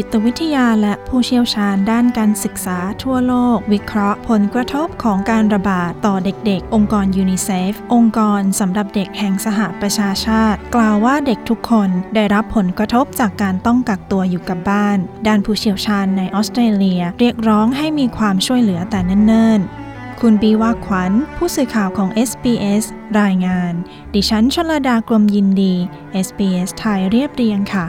จิตวิทยาและผู้เชี่ยวชาญด้านการศึกษาทั่วโลก วิเคราะห์ผลกระทบของการระบาดต่อเด็กๆ องค์กรยูนิเซฟองค์กรสำหรับเด็กแห่งสหประชาชาติ กล่าวว่าเด็กทุกคนได้รับผลกระทบจากการต้องกักตัวอยู่กับบ้าน ด้านผู้เชี่ยวชาญในออสเตรเลีย เรียกร้องให้มีความช่วยเหลือแต่เนิ่นๆคุณบีว่าขวัญ ผู้สื่อข่าวของ SBS รายงาน ดิฉันชลดากรมยินดี SBS ไทยเรียบเรียงค่ะ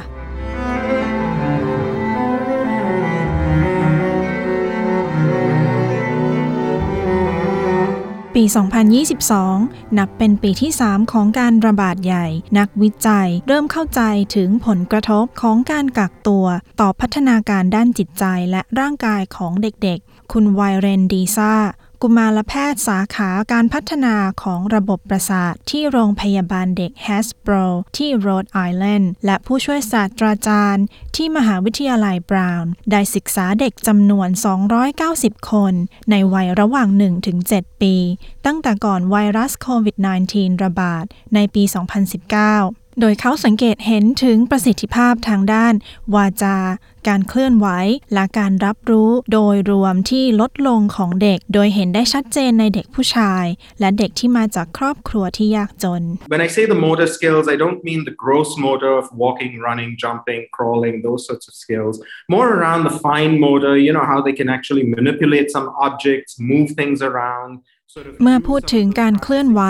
ปี 2022 นับเป็นปีที่ 3 ของการระบาดใหญ่ นักวิจัยเริ่มเข้าใจถึงผลกระทบของการกักตัว ต่อพัฒนาการด้านจิตใจและร่างกายของเด็กๆ คุณไวเรนดีซา กุมารแพทย์สาขาการพัฒนาของระบบประสาท ที่โรงพยาบาลเด็กแฮสโบรที่โรดไอแลนด์และผู้ช่วยศาสตราจารย์ ที่มหาวิทยาลัยบราวน์ได้ศึกษาเด็กจำนวน 290 คน ในวัยระหว่าง 1-7 ปี ตั้งแต่ก่อนไวรัสโควิด -19 ระบาดในปี 2019 โดยเขาสังเกตเห็นถึงประสิทธิภาพทางด้าน วาจา การเคลื่อนไหว และการรับรู้โดยรวมที่ลดลงของเด็ก โดยเห็นได้ชัดเจนในเด็กผู้ชาย และเด็กที่มาจากครอบครัวที่ยากจน When I say the motor skills, I don't mean the gross motor of walking, running, jumping, crawling, those sorts of skills. More around the fine motor, you know, how they can actually manipulate some objects, move things around. เมื่อพูดถึงการเคลื่อนไหว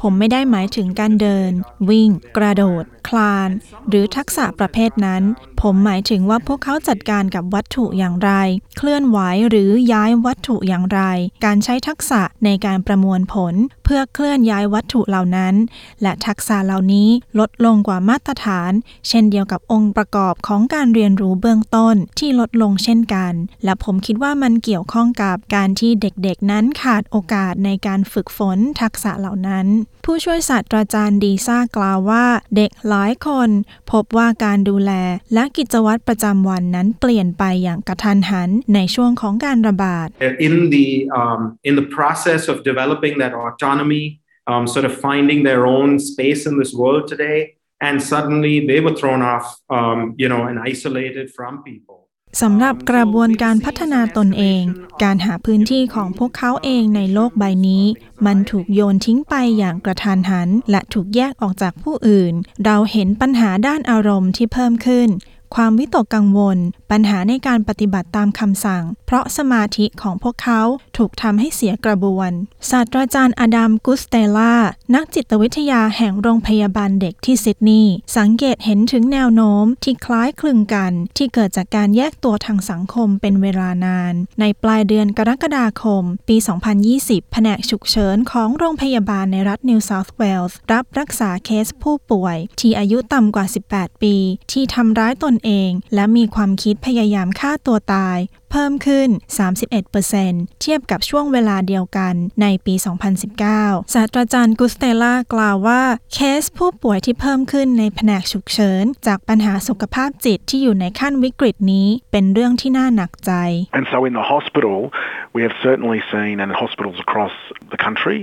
ผมไม่ได้หมายถึงการเดิน วิ่ง กระโดด คลาน หรือทักษะประเภทนั้น ผมหมายถึงว่าพวกเขาจัดการกับวัตถุอย่างไร เคลื่อนไหวหรือย้ายวัตถุอย่างไร การใช้ทักษะในการประมวลผล เพื่อเคลื่อนย้ายวัตถุเหล่านั้น และทักษะเหล่านี้ลดลงกว่ามาตรฐาน เช่นเดียวกับองค์ประกอบของการเรียนรู้เบื้องต้นที่ลดลงเช่นกัน และผมคิดว่ามันเกี่ยวข้องกับการที่เด็กๆ นั้นขาดโอกาสในการฝึกฝนทักษะเหล่านั้น ผู้ช่วยศาสตราจารย์ดีซ่ากล่าวว่า เด็กหลายคน พบว่าการดูแลและกิจวัตรประจำวันนั้นเปลี่ยนไปอย่างกระทันหันในช่วงของการระบาด in the um, in the process of developing that autonomy, um, sort of finding their own space in this world today, and suddenly they were thrown off, um, you know, and isolated from people. สำหรับกระบวนการพัฒนาตนเอง การหาพื้นที่ของพวกเขาเองในโลกใบนี้ มันถูกโยนทิ้งไปอย่างกระทันหัน และถูกแยกออกจากผู้อื่น เราเห็นปัญหาด้านอารมณ์ที่เพิ่มขึ้น ความวิตกกังวล ปัญหาในการปฏิบัติตามคำสั่ง เพราะสมาธิของพวกเขาถูกทำให้เสียกระบวน ศาสตราจารย์อดัมกุสเตล่า นักจิตวิทยาแห่งโรงพยาบาลเด็กที่ซิดนีย์สังเกตเห็นถึงแนวโน้มที่คล้ายคลึงกัน ที่เกิดจากการแยกตัวทางสังคมเป็นเวลานาน ในปลายเดือนกรกฎาคม ปี 2020 แผนกฉุกเฉินของโรงพยาบาลในรัฐนิวเซาท์เวลส์รับรักษาเคสผู้ป่วย ที่อายุต่ำกว่า 18 ปี ที่ทำร้ายตนเอง และมีความคิดพยายามฆ่าตัวตาย เพิ่มขึ้น 31%เทียบกับช่วงเวลาเดียวกันในปี 2019 ศาสตราจารย์กุสเตล่ากล่าวว่า เคสผู้ป่วยที่เพิ่มขึ้นในแผนกฉุกเฉิน จากปัญหาสุขภาพจิตที่อยู่ในขั้นวิกฤตนี้ เป็นเรื่องที่น่าหนักใจ And so in the hospital, we have certainly seen, and hospitals across the country,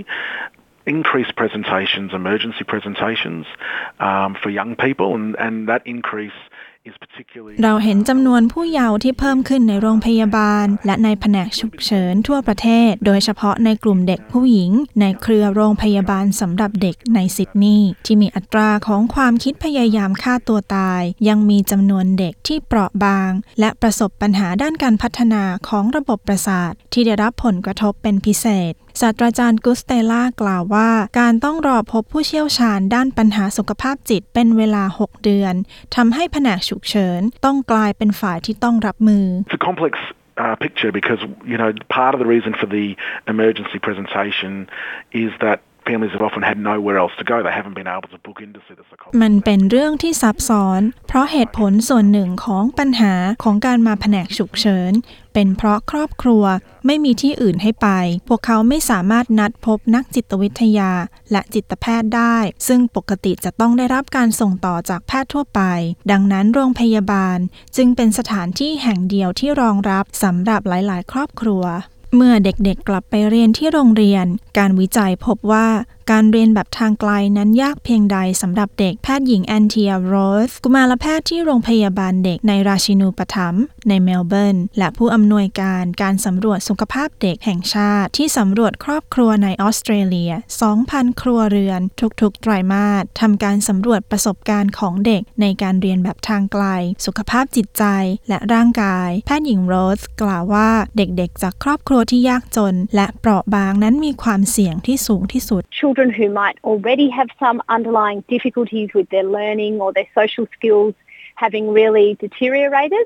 increased presentations, emergency presentations um, for young people, and, and that increase. เราเห็นจำนวนผู้เยาว์ที่เพิ่มขึ้นในโรงพยาบาล และในแผนกฉุกเฉินทั่วประเทศ โดยเฉพาะในกลุ่มเด็กผู้หญิง ในเครือโรงพยาบาลสำหรับเด็กในซิดนีย์ที่มีอัตราของความคิดพยายามฆ่าตัวตาย ยังมีจำนวนเด็กที่เปราะบาง และประสบปัญหาด้านการพัฒนาของระบบประสาท ที่ได้รับผลกระทบเป็นพิเศษศาสตราจารย์กุสเตล่ากล่าวว่า การต้องรอพบผู้เชี่ยวชาญด้านปัญหาสุขภาพจิตเป็นเวลา 6 เดือนทำให้แผนก ฉุกเฉินต้องกลายเป็นฝ่ายที่ต้องรับมือ It's a complex uh, picture because, you know, part of the reason for the emergency presentation is that families have often had nowhere else to go. They haven't been able to book in to see the psychologist. มันเป็นเรื่องที่ซับซ้อน เพราะเหตุผลส่วนหนึ่งของปัญหาของการมาแผนกฉุกเฉิน เป็นเพราะครอบครัวไม่มีที่อื่นให้ไป พวกเขาไม่สามารถนัดพบนักจิตวิทยาและจิตแพทย์ได้ ซึ่งปกติจะต้องได้รับการส่งต่อจากแพทย์ทั่วไป ดังนั้นโรงพยาบาลจึงเป็นสถานที่แห่งเดียวที่รองรับสำหรับหลาย ๆ ครอบครัว เมื่อเด็กๆกลับไปเรียนที่โรงเรียน การวิจัยพบว่า การเรียนแบบทางไกลนั้นยากเพียงใดสำหรับเด็กแพทย์หญิงแอนเทียโรสกุมารแพทย์ที่โรงพยาบาลเด็กในราชินูปถัมภ์ในเมลเบิร์น และผู้อำนวยการการสำรวจสุขภาพเด็กแห่งชาติ ที่สำรวจครอบครัวในออสเตรเลีย 2,000 ครัวเรือน ทุกๆ ไตรมาสทำการสำรวจประสบการณ์ของเด็กในการเรียนแบบทางไกล สุขภาพจิตใจและร่างกาย แพทย์หญิงโรสกล่าวว่าเด็กๆ จากครอบครัวที่ยากจน และเปราะบางนั้นมีความเสี่ยงที่สูงที่สุด children who might already have some underlying difficulties with their learning or their social skills having really deteriorated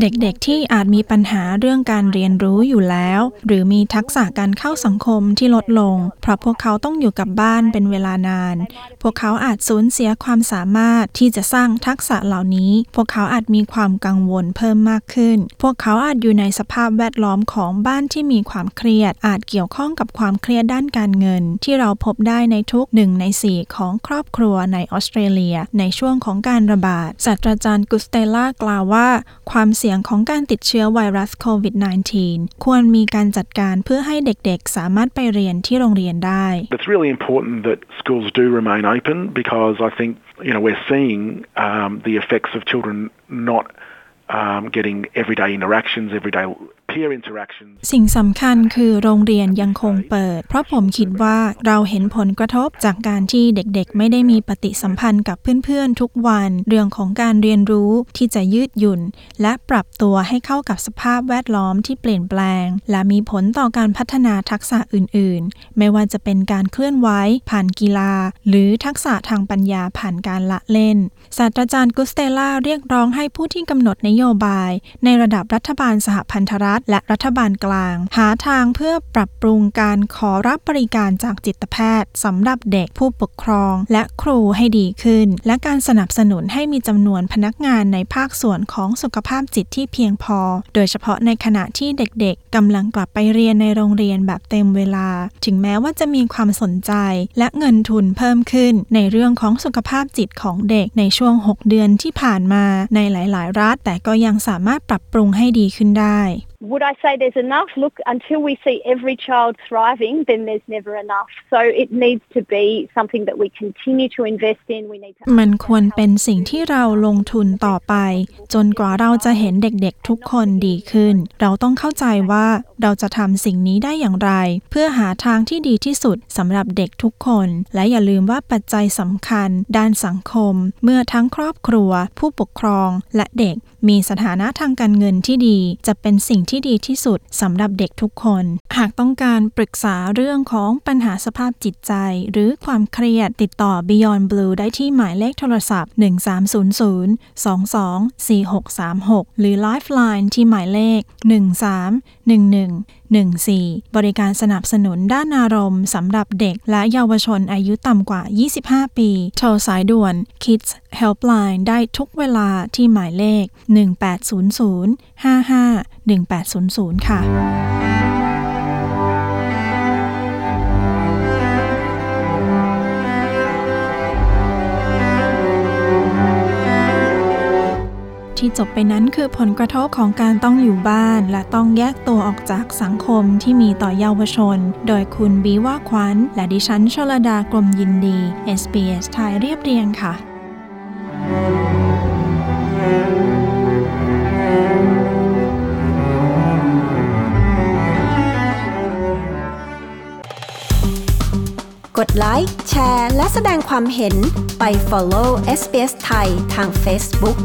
เด็กๆที่อาจมีปัญหาเรื่องการเรียนรู้อยู่แล้ว หรือมีทักษะการเข้าสังคมที่ลดลง เพราะพวกเขาต้องอยู่กับบ้านเป็นเวลานาน พวกเขาอาจสูญเสียความสามารถที่จะสร้างทักษะเหล่านี้ พวกเขาอาจมีความกังวลเพิ่มมากขึ้น พวกเขาอาจอยู่ในสภาพแวดล้อมของบ้านที่มีความเครียด อาจเกี่ยวข้องกับความเครียดด้านการเงิน ที่เราพบได้ในทุกหนึ่งในสี่ของครอบครัวในออสเตรเลีย ในช่วงของการระบาดศาสตราจารย์กุสเตล่ากล่าวว่าความเสี่ยงของการติดเชื้อไวรัสโควิด -19 ควรมีการจัดการเพื่อให้เด็กๆ สามารถไปเรียนที่โรงเรียนได้ It's really important that schools do remain open because I think you know we're seeing um, the effects of children not um, getting everyday interactions, everyday. สิ่งสำคัญคือโรงเรียนยังคงเปิด เพราะผมคิดว่าเราเห็นผลกระทบจากการที่เด็กๆ ไม่ได้มีปฏิสัมพันธ์กับเพื่อนๆ ทุกวัน เรื่องของการเรียนรู้ที่จะยืดหยุ่น และปรับตัวให้เข้ากับสภาพแวดล้อมที่เปลี่ยนแปลง และมีผลต่อการพัฒนาทักษะอื่นๆ ไม่ว่าจะเป็นการเคลื่อนไหวผ่านกีฬา หรือทักษะทางปัญญาผ่านการละเล่น ศาสตราจารย์กุสเตล่าเรียกร้องให้ผู้ที่กำหนดนโยบาย ในระดับรัฐบาลสหพันธรัฐและรัฐบาลกลาง หาทางเพื่อปรับปรุงการขอรับบริการจากจิตแพทย์สำหรับเด็กผู้ปกครอง และครูให้ดีขึ้น และการสนับสนุนให้มีจำนวนพนักงานในภาคส่วนของสุขภาพจิตที่เพียงพอ โดยเฉพาะในขณะที่เด็กๆกำลังกลับไปเรียนในโรงเรียนแบบเต็มเวลา ถึงแม้ว่าจะมีความสนใจและเงินทุนเพิ่มขึ้น ในเรื่องของสุขภาพจิตของเด็กในช่วง 6 เดือนที่ผ่านมาในหลาย ๆ รัฐ แต่ก็ยังสามารถปรับปรุงให้ดีขึ้นได้ Would I say there's enough? Look, until we see every child thriving, then there's never enough. So it needs to be something that we continue to invest in. We need to มันควรเป็นสิ่งที่เราลงทุนต่อไป จนกว่าเราจะเห็นเด็กๆทุกคนดีขึ้น เราต้องเข้าใจว่าเราจะทำสิ่งนี้ได้อย่างไร เพื่อหาทางที่ดีที่สุดสำหรับเด็กทุกคน และอย่าลืมว่าปัจจัยสำคัญ ด้านสังคม เมื่อทั้งครอบครัว ผู้ปกครองและเด็กมีสถานะทางการเงินที่ดี จะเป็นสิ่งที่ดีที่สุดสำหรับเด็กทุกคน หากต้องการปรึกษาเรื่องของปัญหาสภาพจิตใจ หรือความเครียดติดต่อ Beyond Blue ได้ที่หมายเลขโทรศัพท์ 1300 22 4636 หรือ Lifeline ที่หมายเลข 13 14 บริการสนับสนุนด้านอารมณ์สำหรับเด็กและเยาวชนอายุต่ำกว่า 25 ปี โทรสายด่วน Kids Helpline ได้ทุกเวลาที่หมายเลข 1800 55 1800 ค่ะ ที่จบไปนั้นคือผลกระทบของการต้องอยู่บ้าน และต้องแยกตัวออกจากสังคมที่มีต่อเยาวชน โดยคุณบีว่าควันและดิฉันชลดากรมยินดี SBS ไทยเรียบเรียงค่ะ กดไลค์ แชร์ และแสดงความเห็นไป follow SBS ไทยทาง Facebook